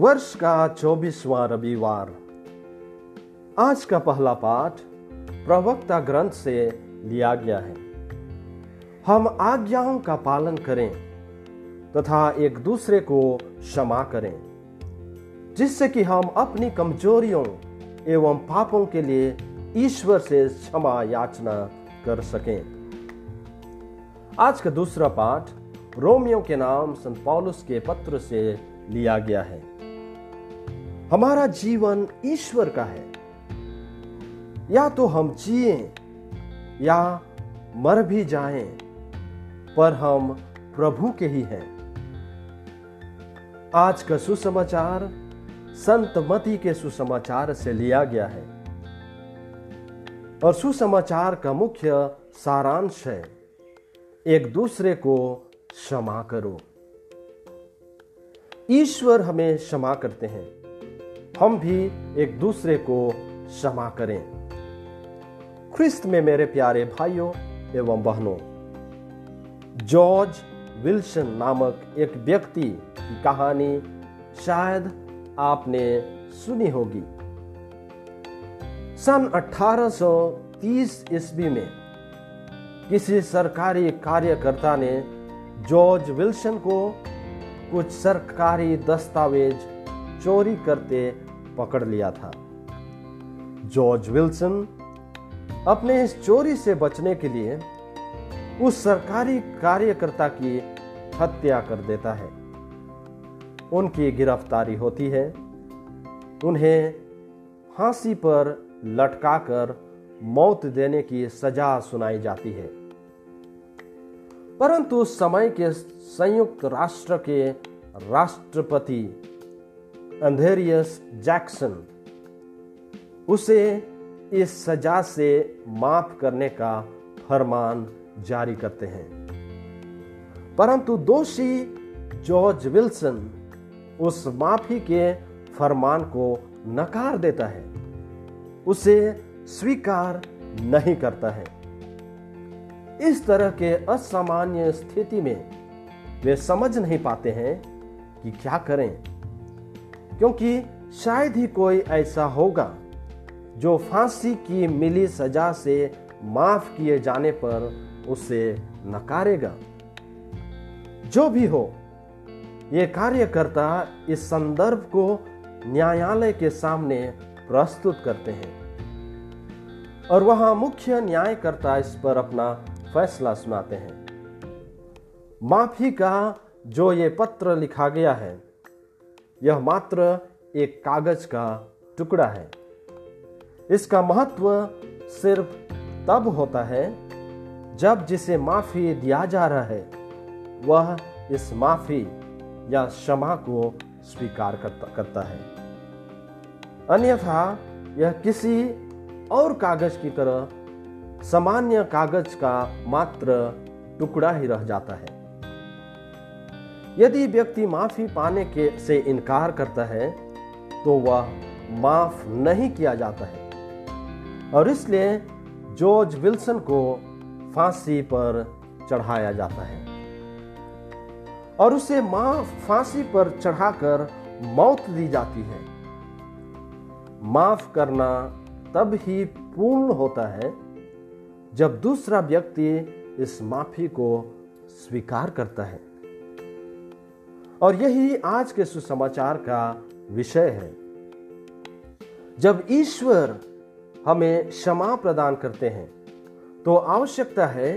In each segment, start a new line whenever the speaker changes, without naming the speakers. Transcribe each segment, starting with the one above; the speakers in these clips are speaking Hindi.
वर्ष का चौबीसवां रविवार। आज का पहला पाठ प्रवक्ता ग्रंथ से लिया गया है। हम आज्ञाओं का पालन करें तथा एक दूसरे को क्षमा करें, जिससे कि हम अपनी कमजोरियों एवं पापों के लिए ईश्वर से क्षमा याचना कर सकें। आज का दूसरा पाठ रोमियो के नाम संत पौलुस के पत्र से लिया गया है। हमारा जीवन ईश्वर का है। या तो हम जिए या मर भी जाएँ, पर हम प्रभु के ही हैं। आज का सुसमाचार संत मती के सुसमाचार से लिया गया है। और सुसमाचार का मुख्य सारांश है, एक दूसरे को क्षमा करो। ईश्वर हमें क्षमा करते हैं। हम भी एक दूसरे को क्षमा करें। ख्रिस्त में मेरे प्यारे भाइयों एवं बहनों, जॉर्ज विल्सन नामक एक व्यक्ति की कहानी शायद आपने सुनी होगी। सन 1830 ईस्वी में किसी सरकारी कार्यकर्ता ने जॉर्ज विल्सन को कुछ सरकारी दस्तावेज़ चोरी करते पकड़ लिया था। जॉर्ज विल्सन अपने इस चोरी से बचने के लिए उस सरकारी कार्यकर्ता की हत्या कर देता है। उनकी गिरफ्तारी होती है। उन्हें फांसी पर लटकाकर मौत देने की सजा सुनाई जाती है। परंतु समय के संयुक्त राष्ट्र के राष्ट्रपति अंधेरियस जैक्सन, उसे इस सजा से माफ़ करने का फरमान जारी करते हैं। परंतु दोषी जॉर्ज विल्सन उस माफ़ी के फरमान को नकार देता है। उसे स्वीकार नहीं करता है। इस तरह के असामान्य स्थिति में वे समझ नहीं पाते हैं कि क्या करें। क्योंकि शायद ही कोई ऐसा होगा जो फांसी की मिली सजा से माफ़ किए जाने पर उसे नकारेगा। जो भी हो, ये कार्यकर्ता इस संदर्भ को न्यायालय के सामने प्रस्तुत करते हैं और वहाँ मुख्य न्यायकर्ता इस पर अपना फैसला सुनाते हैं। माफ़ी का जो ये पत्र लिखा गया है यह मात्र एक कागज़ का टुकड़ा है। इसका महत्व सिर्फ़ तब होता है जब जिसे माफ़ी दिया जा रहा है वह इस माफ़ी या क्षमा को स्वीकार करता, है। अन्यथा यह किसी और कागज़ की तरह सामान्य कागज़ का मात्र टुकड़ा ही रह जाता है। यदि व्यक्ति माफ़ी पाने के से इनकार करता है तो वह माफ़ नहीं किया जाता है। और इसलिए जॉर्ज विल्सन को फांसी पर चढ़ाया जाता है। और उसे माँ फांसी पर चढ़ाकर मौत दी जाती है। माफ़ करना तब ही पूर्ण होता है, जब दूसरा व्यक्ति इस माफ़ी को स्वीकार करता है। और यही आज के सुसमाचार का विषय है। जब ईश्वर हमें क्षमा प्रदान करते हैं तो आवश्यकता है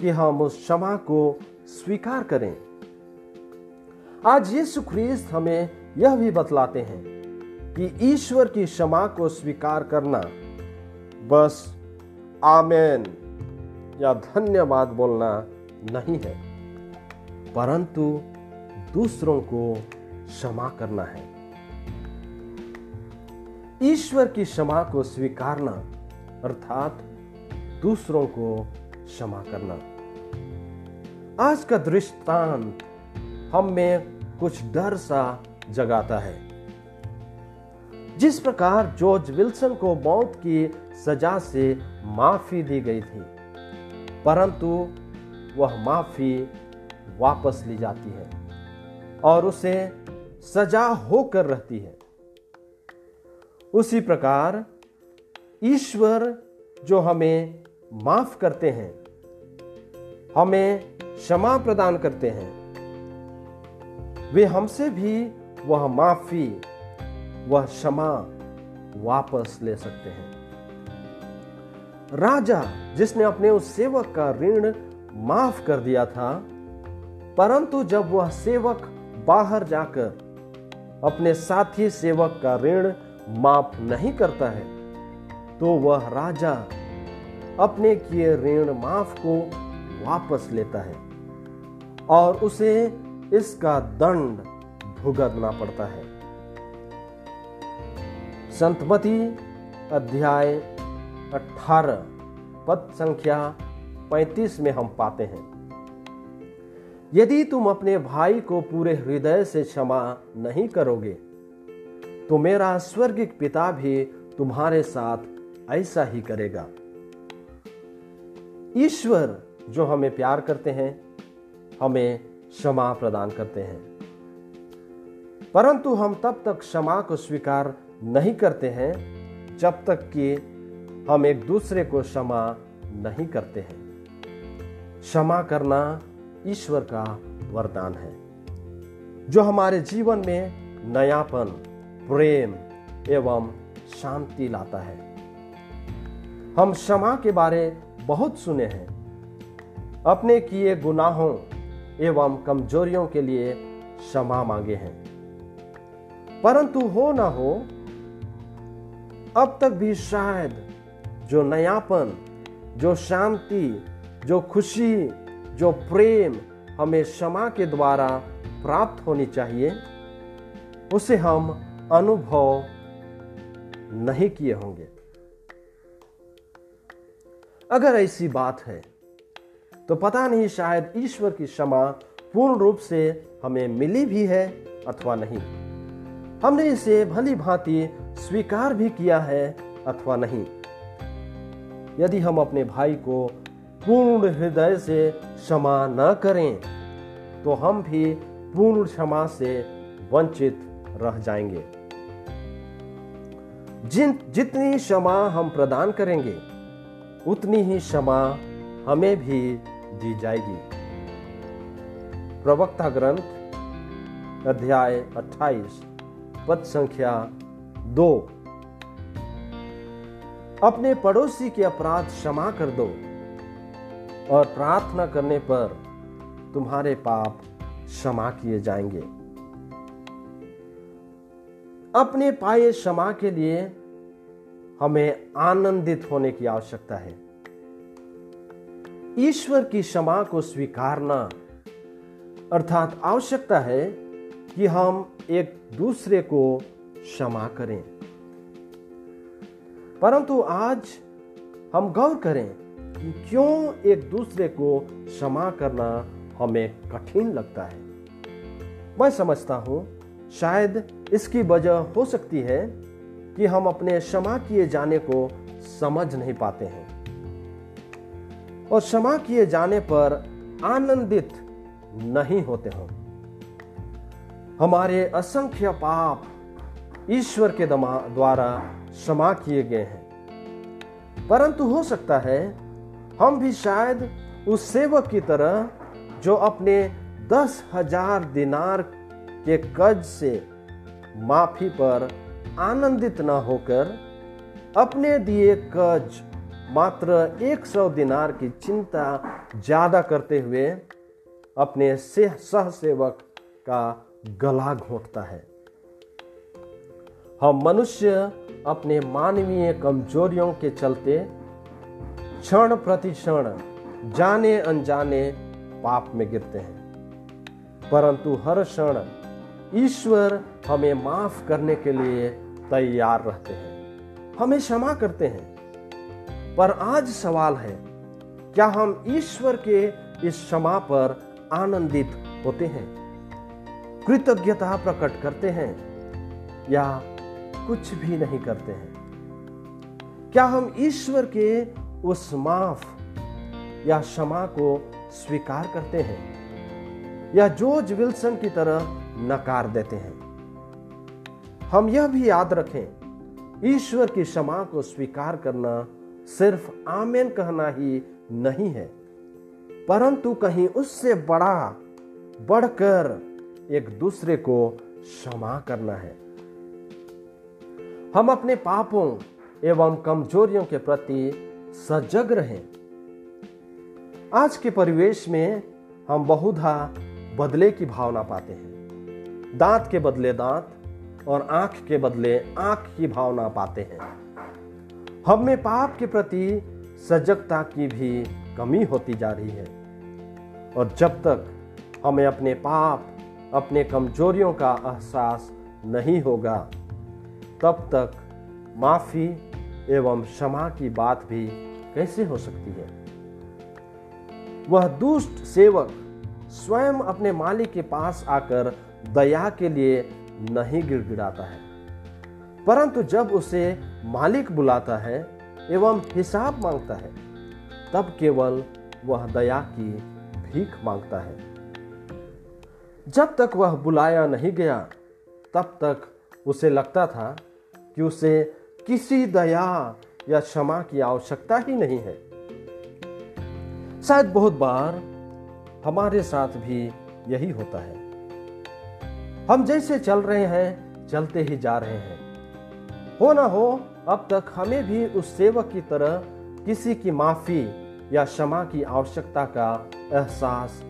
कि हम उस क्षमा को स्वीकार करें। आज यीशु ख्रीस्त हमें यह भी बतलाते हैं कि ईश्वर की क्षमा को स्वीकार करना बस आमेन या धन्यवाद बोलना नहीं है, परंतु दूसरों को क्षमा करना है। ईश्वर की क्षमा को स्वीकारना, अर्थात दूसरों को क्षमा करना। आज का दृष्टांत हम में कुछ डर सा जगाता है। जिस प्रकार जॉर्ज विल्सन को मौत की सजा से माफ़ी दी गई थी, परंतु वह माफ़ी वापस ली जाती है। और उसे सजा होकर रहती है। उसी प्रकार ईश्वर जो हमें माफ़ करते हैं, हमें क्षमा प्रदान करते हैं, वे हमसे भी वह माफ़ी, वह क्षमा वापस ले सकते हैं। राजा जिसने अपने उस सेवक का ऋण माफ़ कर दिया था, परंतु जब वह सेवक बाहर जाकर अपने साथी सेवक का ऋण माफ़ नहीं करता है तो वह राजा अपने किए ऋण माफ़ को वापस लेता है और उसे इसका दंड भुगतना पड़ता है। संतमती अध्याय 18 पद संख्या 35 में हम पाते हैं। यदि तुम अपने भाई को पूरे हृदय से क्षमा नहीं करोगे तो मेरा स्वर्गिक पिता भी तुम्हारे साथ ऐसा ही करेगा। ईश्वर जो हमें प्यार करते हैं, हमें क्षमा प्रदान करते हैं। परंतु हम तब तक क्षमा को स्वीकार नहीं करते हैं, जब तक कि हम एक दूसरे को क्षमा नहीं करते हैं। क्षमा करना ईश्वर का वरदान है, जो हमारे जीवन में नयापन, प्रेम एवं शांति लाता है। हम क्षमा के बारे बहुत सुने हैं। अपने किए गुनाहों एवं कमजोरियों के लिए क्षमा मांगे हैं। परंतु हो ना हो, अब तक भी शायद जो नयापन, जो शांति, जो खुशी जो प्रेम हमें क्षमा के द्वारा प्राप्त होनी चाहिए, उसे हम अनुभव नहीं किए होंगे। अगर ऐसी बात है तो पता नहीं शायद ईश्वर की क्षमा पूर्ण रूप से हमें मिली भी है अथवा नहीं। हमने इसे भली भांति स्वीकार भी किया है अथवा नहीं। यदि हम अपने भाई को पूर्ण हृदय से क्षमा न करें तो हम भी पूर्ण क्षमा से वंचित रह जाएँगे। जिन, जितनी क्षमा हम प्रदान करेंगे, उतनी ही क्षमा हमें भी दी जाएगी। प्रवक्ता ग्रंथ, अध्याय 28 पद संख्या दो। अपने पड़ोसी के अपराध क्षमा कर दो। और प्रार्थना करने पर तुम्हारे पाप क्षमा किए जाएँगे। अपने पाए क्षमा के लिए हमें आनंदित होने की आवश्यकता है। ईश्वर की क्षमा को स्वीकारना अर्थात आवश्यकता है कि हम एक दूसरे को क्षमा करें। परंतु आज हम गौर करें क्यों एक दूसरे को क्षमा करना हमें कठिन लगता है? मैं समझता हूँ, शायद इसकी वजह हो सकती है कि हम अपने क्षमा किए जाने को समझ नहीं पाते हैं। और क्षमा किए जाने पर आनंदित नहीं होते हो हमारे असंख्य पाप ईश्वर के द्वारा क्षमा किए गए हैं। परंतु हो सकता है हम भी शायद उस सेवक की तरह जो अपने दस हज़ार दिनार के कर्ज से माफ़ी पर आनंदित न होकर अपने दिए कर्ज मात्र एक सौ दिनार की चिंता ज़्यादा करते हुए अपने सह सेवक का गला घोटता है। हम मनुष्य अपने मानवीय कमजोरियों के चलते क्षण प्रति क्षण, जाने अनजाने पाप में गिरते हैं। परंतु हर क्षण ईश्वर हमें माफ़ करने के लिए तैयार रहते हैं। हमें क्षमा करते हैं। पर आज सवाल है, क्या हम ईश्वर के इस क्षमा पर आनंदित होते हैं? कृतज्ञता प्रकट करते हैं या कुछ भी नहीं करते हैं? क्या हम ईश्वर के उस माफ़ या क्षमा को स्वीकार करते हैं या जॉर्ज विल्सन की तरह नकार देते हैं। हम यह भी याद रखें, ईश्वर की क्षमा को स्वीकार करना सिर्फ़ आमेन कहना ही नहीं है, परंतु कहीं उससे बड़ा, बढ़कर एक दूसरे को क्षमा करना है। हम अपने पापों एवं कमजोरियों के प्रति सजग रहें। आज के परिवेश में हम बहुधा बदले की भावना पाते हैं। दांत के बदले दांत और आँख के बदले आँख की भावना पाते हैं। हम में पाप के प्रति सजगता की भी कमी होती जा रही है। और जब तक हमें अपने पाप, अपने कमजोरियों का एहसास नहीं होगा, तब तक माफ़ी एवं क्षमा की बात भी कैसे हो सकती है? वह दुष्ट सेवक स्वयं अपने मालिक के पास आकर दया के लिए नहीं गिड़गिड़ाता है। परंतु जब उसे मालिक बुलाता है एवं हिसाब माँगता है, तब केवल वह दया की भीख माँगता है। जब तक वह बुलाया नहीं गया, तब तक उसे लगता था कि उसे किसी दया या क्षमा की आवश्यकता ही नहीं है। शायद बहुत बार हमारे साथ भी यही होता है। हम जैसे चल रहे हैं, चलते ही जा रहे हैं। हो ना हो, अब तक हमें भी उस सेवक की तरह किसी की माफ़ी या क्षमा की आवश्यकता का एहसास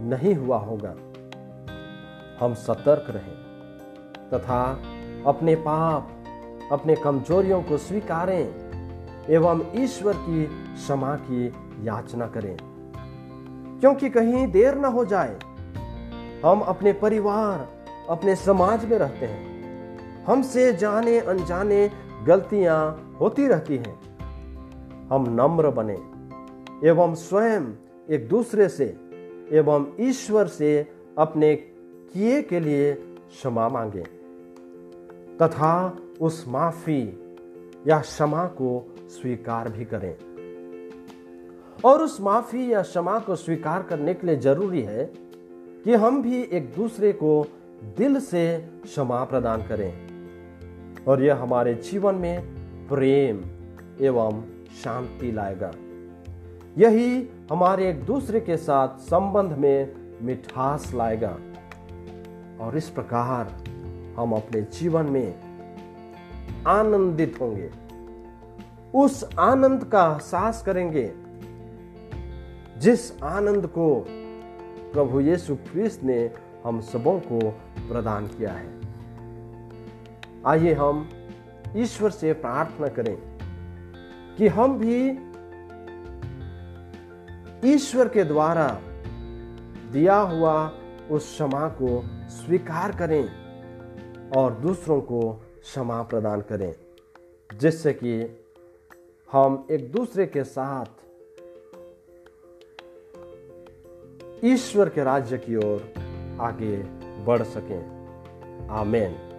नहीं हुआ होगा। हम सतर्क रहें तथा अपने पाप अपने कमजोरियों को स्वीकारें एवं ईश्वर की क्षमा की याचना करें। क्योंकि कहीं देर ना हो जाए, हम अपने परिवार, अपने समाज में रहते हैं। हमसे जाने अनजाने गलतियाँ होती रहती हैं। हम नम्र बने एवं स्वयं एक दूसरे से एवं ईश्वर से अपने किए के लिए क्षमा मांगे। तथा उस माफ़ी या क्षमा को स्वीकार भी करें। और उस माफ़ी या क्षमा को स्वीकार करने के लिए ज़रूरी है कि हम भी एक दूसरे को दिल से क्षमा प्रदान करें। और यह हमारे जीवन में प्रेम एवं शांति लाएगा। यही हमारे एक दूसरे के साथ संबंध में मिठास लाएगा। और इस प्रकार हम अपने जीवन में आनंदित होंगे। उस आनंद का एहसास करेंगे, जिस आनंद को प्रभु यीशु ख्रिस्त ने हम सबों को प्रदान किया है। आइए हम ईश्वर से प्रार्थना करें कि हम भी ईश्वर के द्वारा दिया हुआ उस क्षमा को स्वीकार करें और दूसरों को क्षमा प्रदान करें, जिससे कि हम एक दूसरे के साथ ईश्वर के राज्य की ओर आगे बढ़ सकें। आमेन।